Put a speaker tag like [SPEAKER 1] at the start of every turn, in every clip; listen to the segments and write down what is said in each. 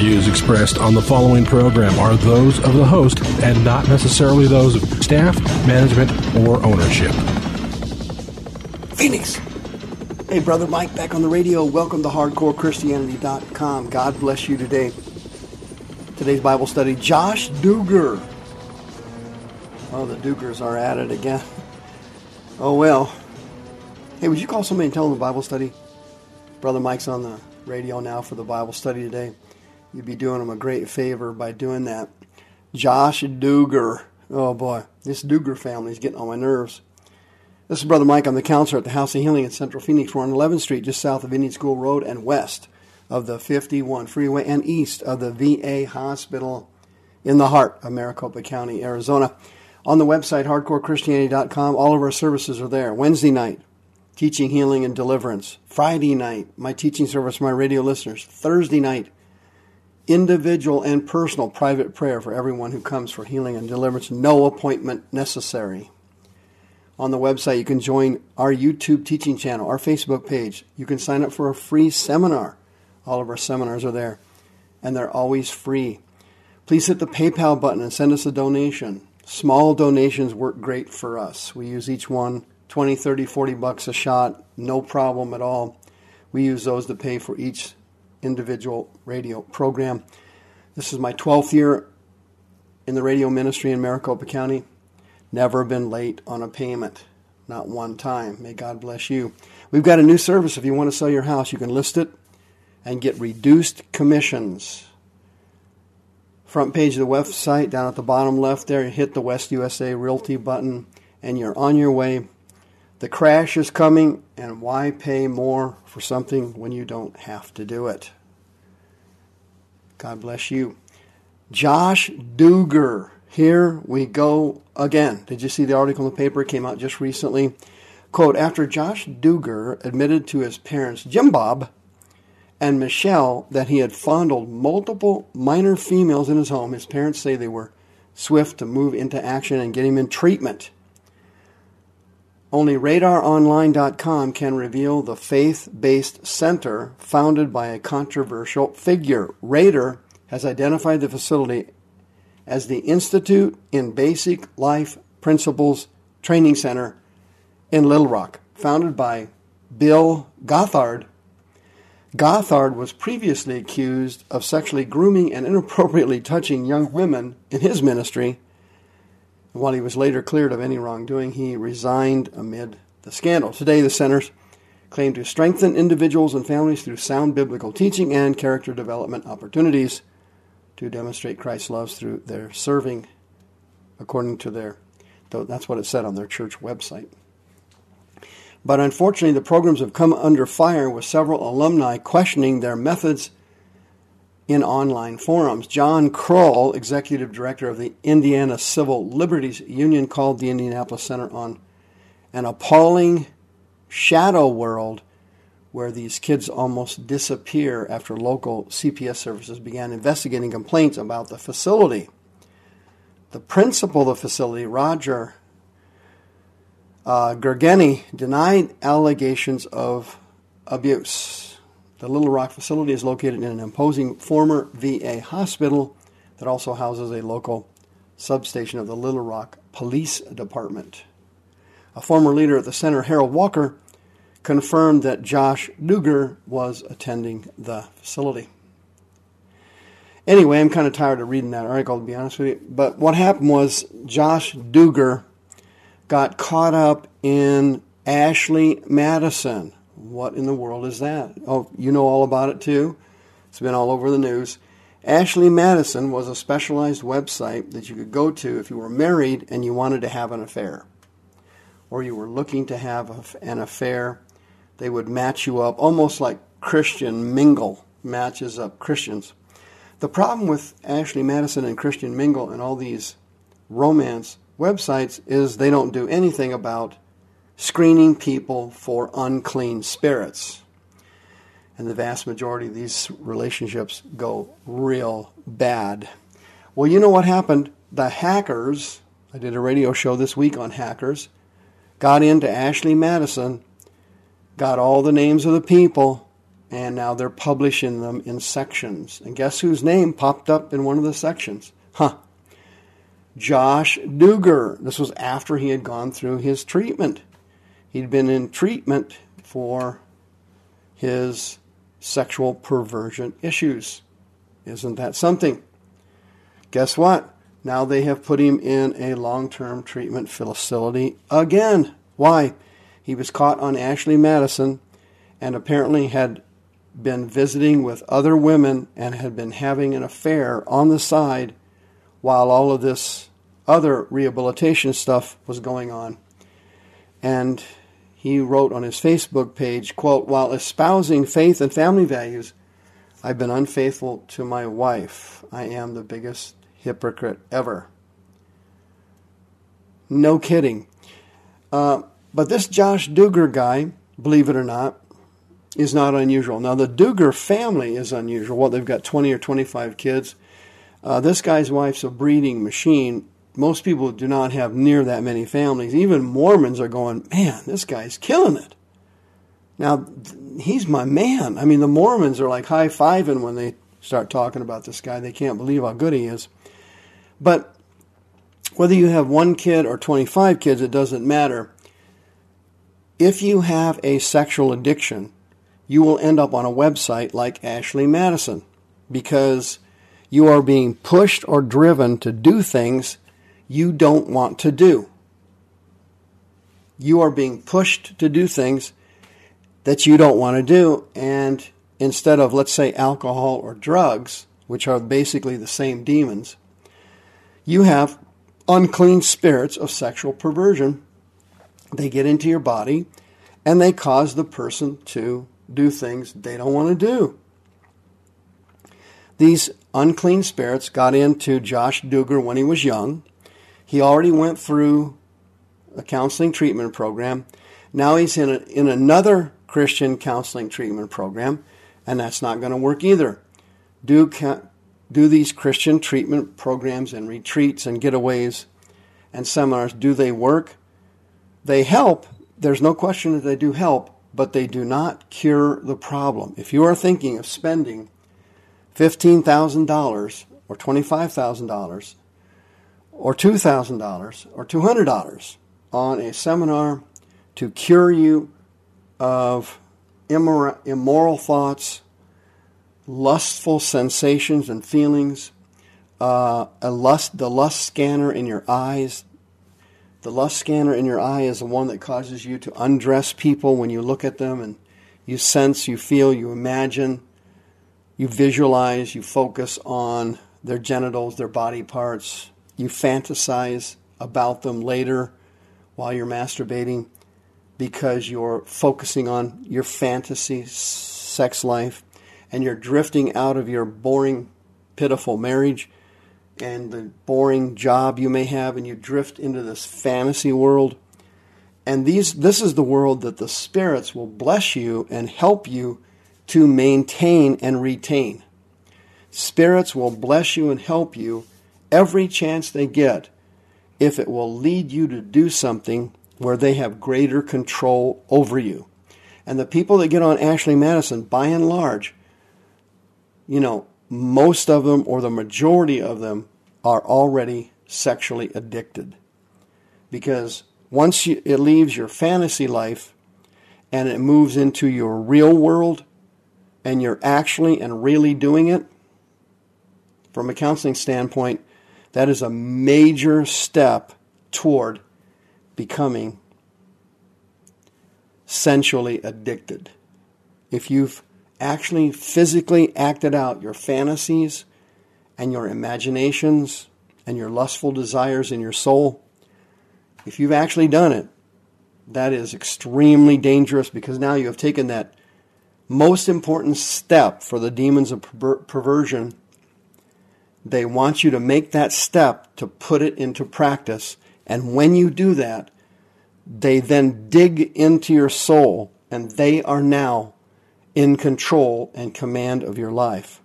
[SPEAKER 1] views expressed on the following program are those of the host and not necessarily those of staff, management, or ownership.
[SPEAKER 2] Phoenix. Hey, Brother Mike, back on the radio. Welcome to HardcoreChristianity.com. God bless you today. Today's Bible study, Josh Duggar. Oh, the Duggars are at it again. Oh, well. Hey, would you call somebody and tell them the Bible study? Brother Mike's on the radio now for the Bible study today. You'd be doing them a great favor by doing that. Josh Duggar. Oh, boy. This family is getting on my nerves. This is Brother Mike. I'm the counselor at the House of Healing in Central Phoenix. We're on 11th Street, just south of Indian School Road and west of the 51 freeway and east of the VA hospital in the heart of Maricopa County, Arizona. On the website, hardcorechristianity.com, all of our services are there. Wednesday night, teaching, healing, and deliverance. Friday night, my teaching service for my radio listeners. Thursday night, individual and personal private prayer for everyone who comes for healing and deliverance. No appointment necessary. On the website, you can join our YouTube teaching channel, our Facebook page. You can sign up for a free seminar. All of our seminars are there, and they're always free. Please hit the PayPal button and send us a donation. Small donations work great for us. We use each one 20, 30, 40 bucks a shot, no problem at all. We use those to pay for each individual radio program. This is my 12th year in the radio ministry in Maricopa County. Never been late on a payment, not one time. May God bless you. We've got a new service. If you want to sell your house, you can list it and get reduced commissions front page of the website, down at the bottom left there, hit the West USA Realty button, and you're on your way. The crash is coming, and why pay more for something when you don't have to do it? God bless you. Josh Duggar. Here we go again. Did you see the article in the paper? It came out just recently. Quote After Josh Duggar admitted to his parents, Jim Bob, and Michelle that he had fondled multiple minor females in his home. His parents say they were swift to move into action and get him in treatment. Only RadarOnline.com can reveal the faith based center founded by a controversial figure. Radar has identified the facility as the Institute in Basic Life Principles Training Center in Little Rock, founded by Bill Gothard Gothard was previously accused of sexually grooming and inappropriately touching young women in his ministry. While he was later cleared of any wrongdoing, he resigned amid the scandal. Today, the centers claim to strengthen individuals and families through sound biblical teaching and character development opportunities to demonstrate Christ's love through their serving, according to their, that's what it said on their church website. But unfortunately, the programs have come under fire with several alumni questioning their methods in online forums. John Krull, executive director of the Indiana Civil Liberties Union, called the Indianapolis Center on an appalling shadow world where these kids almost disappear after local CPS services began investigating complaints about the facility. The principal of the facility, Roger uh, Gergeni denied allegations of abuse. The Little Rock facility is located in an imposing former VA hospital that also houses a local substation of the Little Rock Police Department. A former leader at the center, Harold Walker, confirmed that Josh Duggar was attending the facility. Anyway, I'm kind of tired of reading that article, to be honest with you. But what happened was Josh Duggar got caught up in Ashley Madison. What in the world is that? Oh, you know all about it too? It's been all over the news. Ashley Madison was a specialized website that you could go to if you were married and you wanted to have an affair, or you were looking to have an affair. They would match you up almost like Christian Mingle matches up Christians. The problem with Ashley Madison and Christian Mingle and all these romance websites is they don't do anything about screening people for unclean spirits. And the vast majority of these relationships go real bad. Well, you know what happened? The hackers, I did a radio show this week on hackers, got into Ashley Madison, got all the names of the people, and now they're publishing them in sections. And guess whose name popped up in one of the sections? Huh. Josh Duggar. This was after he had gone through his treatment. He'd been in treatment for his sexual perversion issues. Isn't that something? Guess what? Now they have put him in a long term treatment facility again. Why? He was caught on Ashley Madison and apparently had been visiting with other women and had been having an affair on the side while all of this other rehabilitation stuff was going on. And he wrote on his Facebook page, quote, while espousing faith and family values, I've been unfaithful to my wife. I am the biggest hypocrite ever. No kidding. Uh, but this Josh Duggar guy, believe it or not, is not unusual. Now, the Duggar family is unusual. Well, they've got 20 or 25 kids. Uh, this guy's wife's a breeding machine. Most people do not have near that many families. Even Mormons are going, man, this guy's killing it. Now, he's my man. I mean, the Mormons are like high fiving when they start talking about this guy. They can't believe how good he is. But whether you have one kid or 25 kids, it doesn't matter. If you have a sexual addiction, you will end up on a website like Ashley Madison because you are being pushed or driven to do things you don't want to do. You are being pushed to do things that you don't want to do. And instead of, let's say, alcohol or drugs, which are basically the same demons, you have unclean spirits of sexual perversion. They get into your body and they cause the person to do things they don't want to do. These unclean spirits got into Josh Duggar when he was young. He already went through a counseling treatment program. Now he's in, a, in another Christian counseling treatment program, and that's not going to work either. Do, do these Christian treatment programs and retreats and getaways and seminars, do they work? They help. There's no question that they do help, but they do not cure the problem. If you are thinking of spending $15,000 or $25,000 or $2,000 or $200 on a seminar to cure you of immor- immoral thoughts, lustful sensations and feelings, uh, a lust, the lust scanner in your eyes, the lust scanner in your eye is the one that causes you to undress people when you look at them and you sense, you feel, you imagine, you visualize, you focus on their genitals, their body parts, you fantasize about them later while you're masturbating because you're focusing on your fantasy sex life and you're drifting out of your boring, pitiful marriage and the boring job you may have, and you drift into this fantasy world. And these, this is the world that the spirits will bless you and help you to maintain and retain. Spirits will bless you and help you every chance they get if it will lead you to do something where they have greater control over you. And the people that get on Ashley Madison, by and large, you know, most of them or the majority of them are already sexually addicted. Because once you, it leaves your fantasy life and it moves into your real world and you're actually and really doing it, from a counseling standpoint, that is a major step toward becoming sensually addicted. If you've actually physically acted out your fantasies and your imaginations and your lustful desires in your soul, if you've actually done it, that is extremely dangerous because now you have taken that most important step for the demons of perver- perversion. They want you to make that step to put it into practice. And when you do that, they then dig into your soul and they are now in control and command of your life.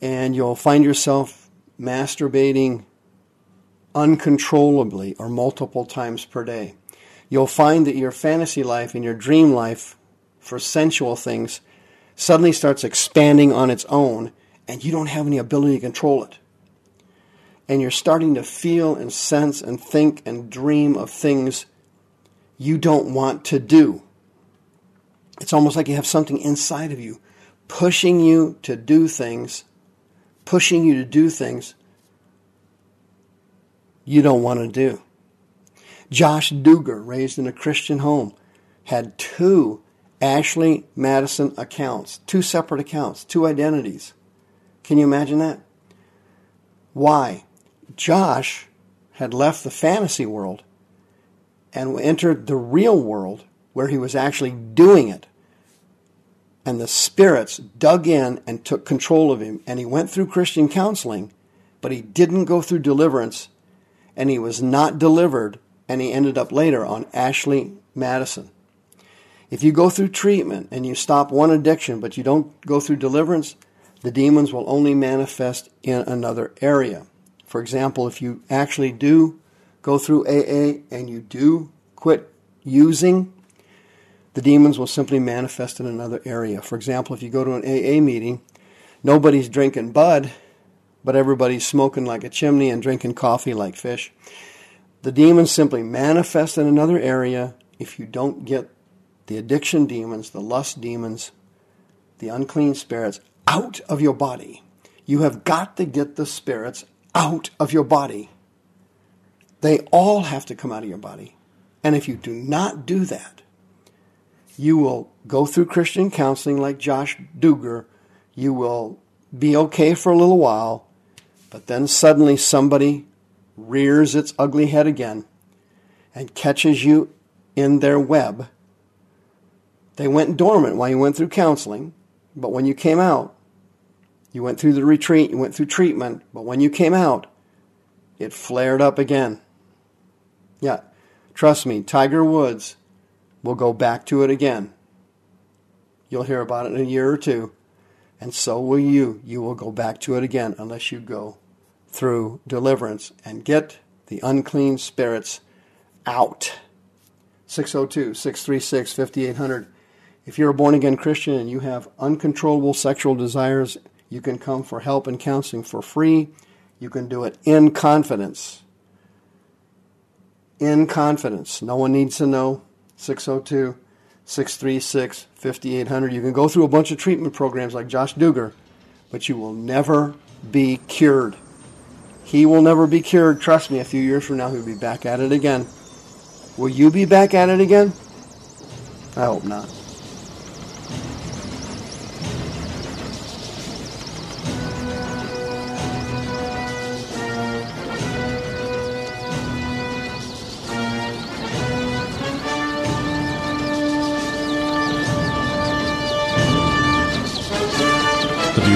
[SPEAKER 2] And you'll find yourself masturbating uncontrollably or multiple times per day. You'll find that your fantasy life and your dream life for sensual things suddenly starts expanding on its own and you don't have any ability to control it. And you're starting to feel and sense and think and dream of things you don't want to do. It's almost like you have something inside of you pushing you to do things, pushing you to do things you don't want to do. Josh Duggar, raised in a Christian home, had two Ashley Madison accounts, two separate accounts, two identities. Can you imagine that? Why? Josh had left the fantasy world and entered the real world where he was actually doing it. And the spirits dug in and took control of him. And he went through Christian counseling, but he didn't go through deliverance. And he was not delivered. And he ended up later on Ashley Madison. If you go through treatment and you stop one addiction, but you don't go through deliverance, the demons will only manifest in another area. For example, if you actually do go through AA and you do quit using, the demons will simply manifest in another area. For example, if you go to an AA meeting, nobody's drinking Bud, but everybody's smoking like a chimney and drinking coffee like fish. The demons simply manifest in another area if you don't get the addiction demons, the lust demons, the unclean spirits out of your body. You have got to get the spirits out of your body. They all have to come out of your body. And if you do not do that, you will go through Christian counseling like Josh Duggar. You will be okay for a little while, but then suddenly somebody rears its ugly head again and catches you in their web. They went dormant while you went through counseling, but when you came out, you went through the retreat, you went through treatment, but when you came out, it flared up again. Yeah, trust me, Tiger Woods will go back to it again. You'll hear about it in a year or two, and so will you. You will go back to it again unless you go through deliverance and get the unclean spirits out. 602 636 5800. If you're a born again Christian and you have uncontrollable sexual desires, you can come for help and counseling for free. You can do it in confidence. In confidence. No one needs to know. 602 636 5800. You can go through a bunch of treatment programs like Josh Duggar, but you will never be cured. He will never be cured. Trust me, a few years from now, he'll be back at it again. Will you be back at it again? I hope not.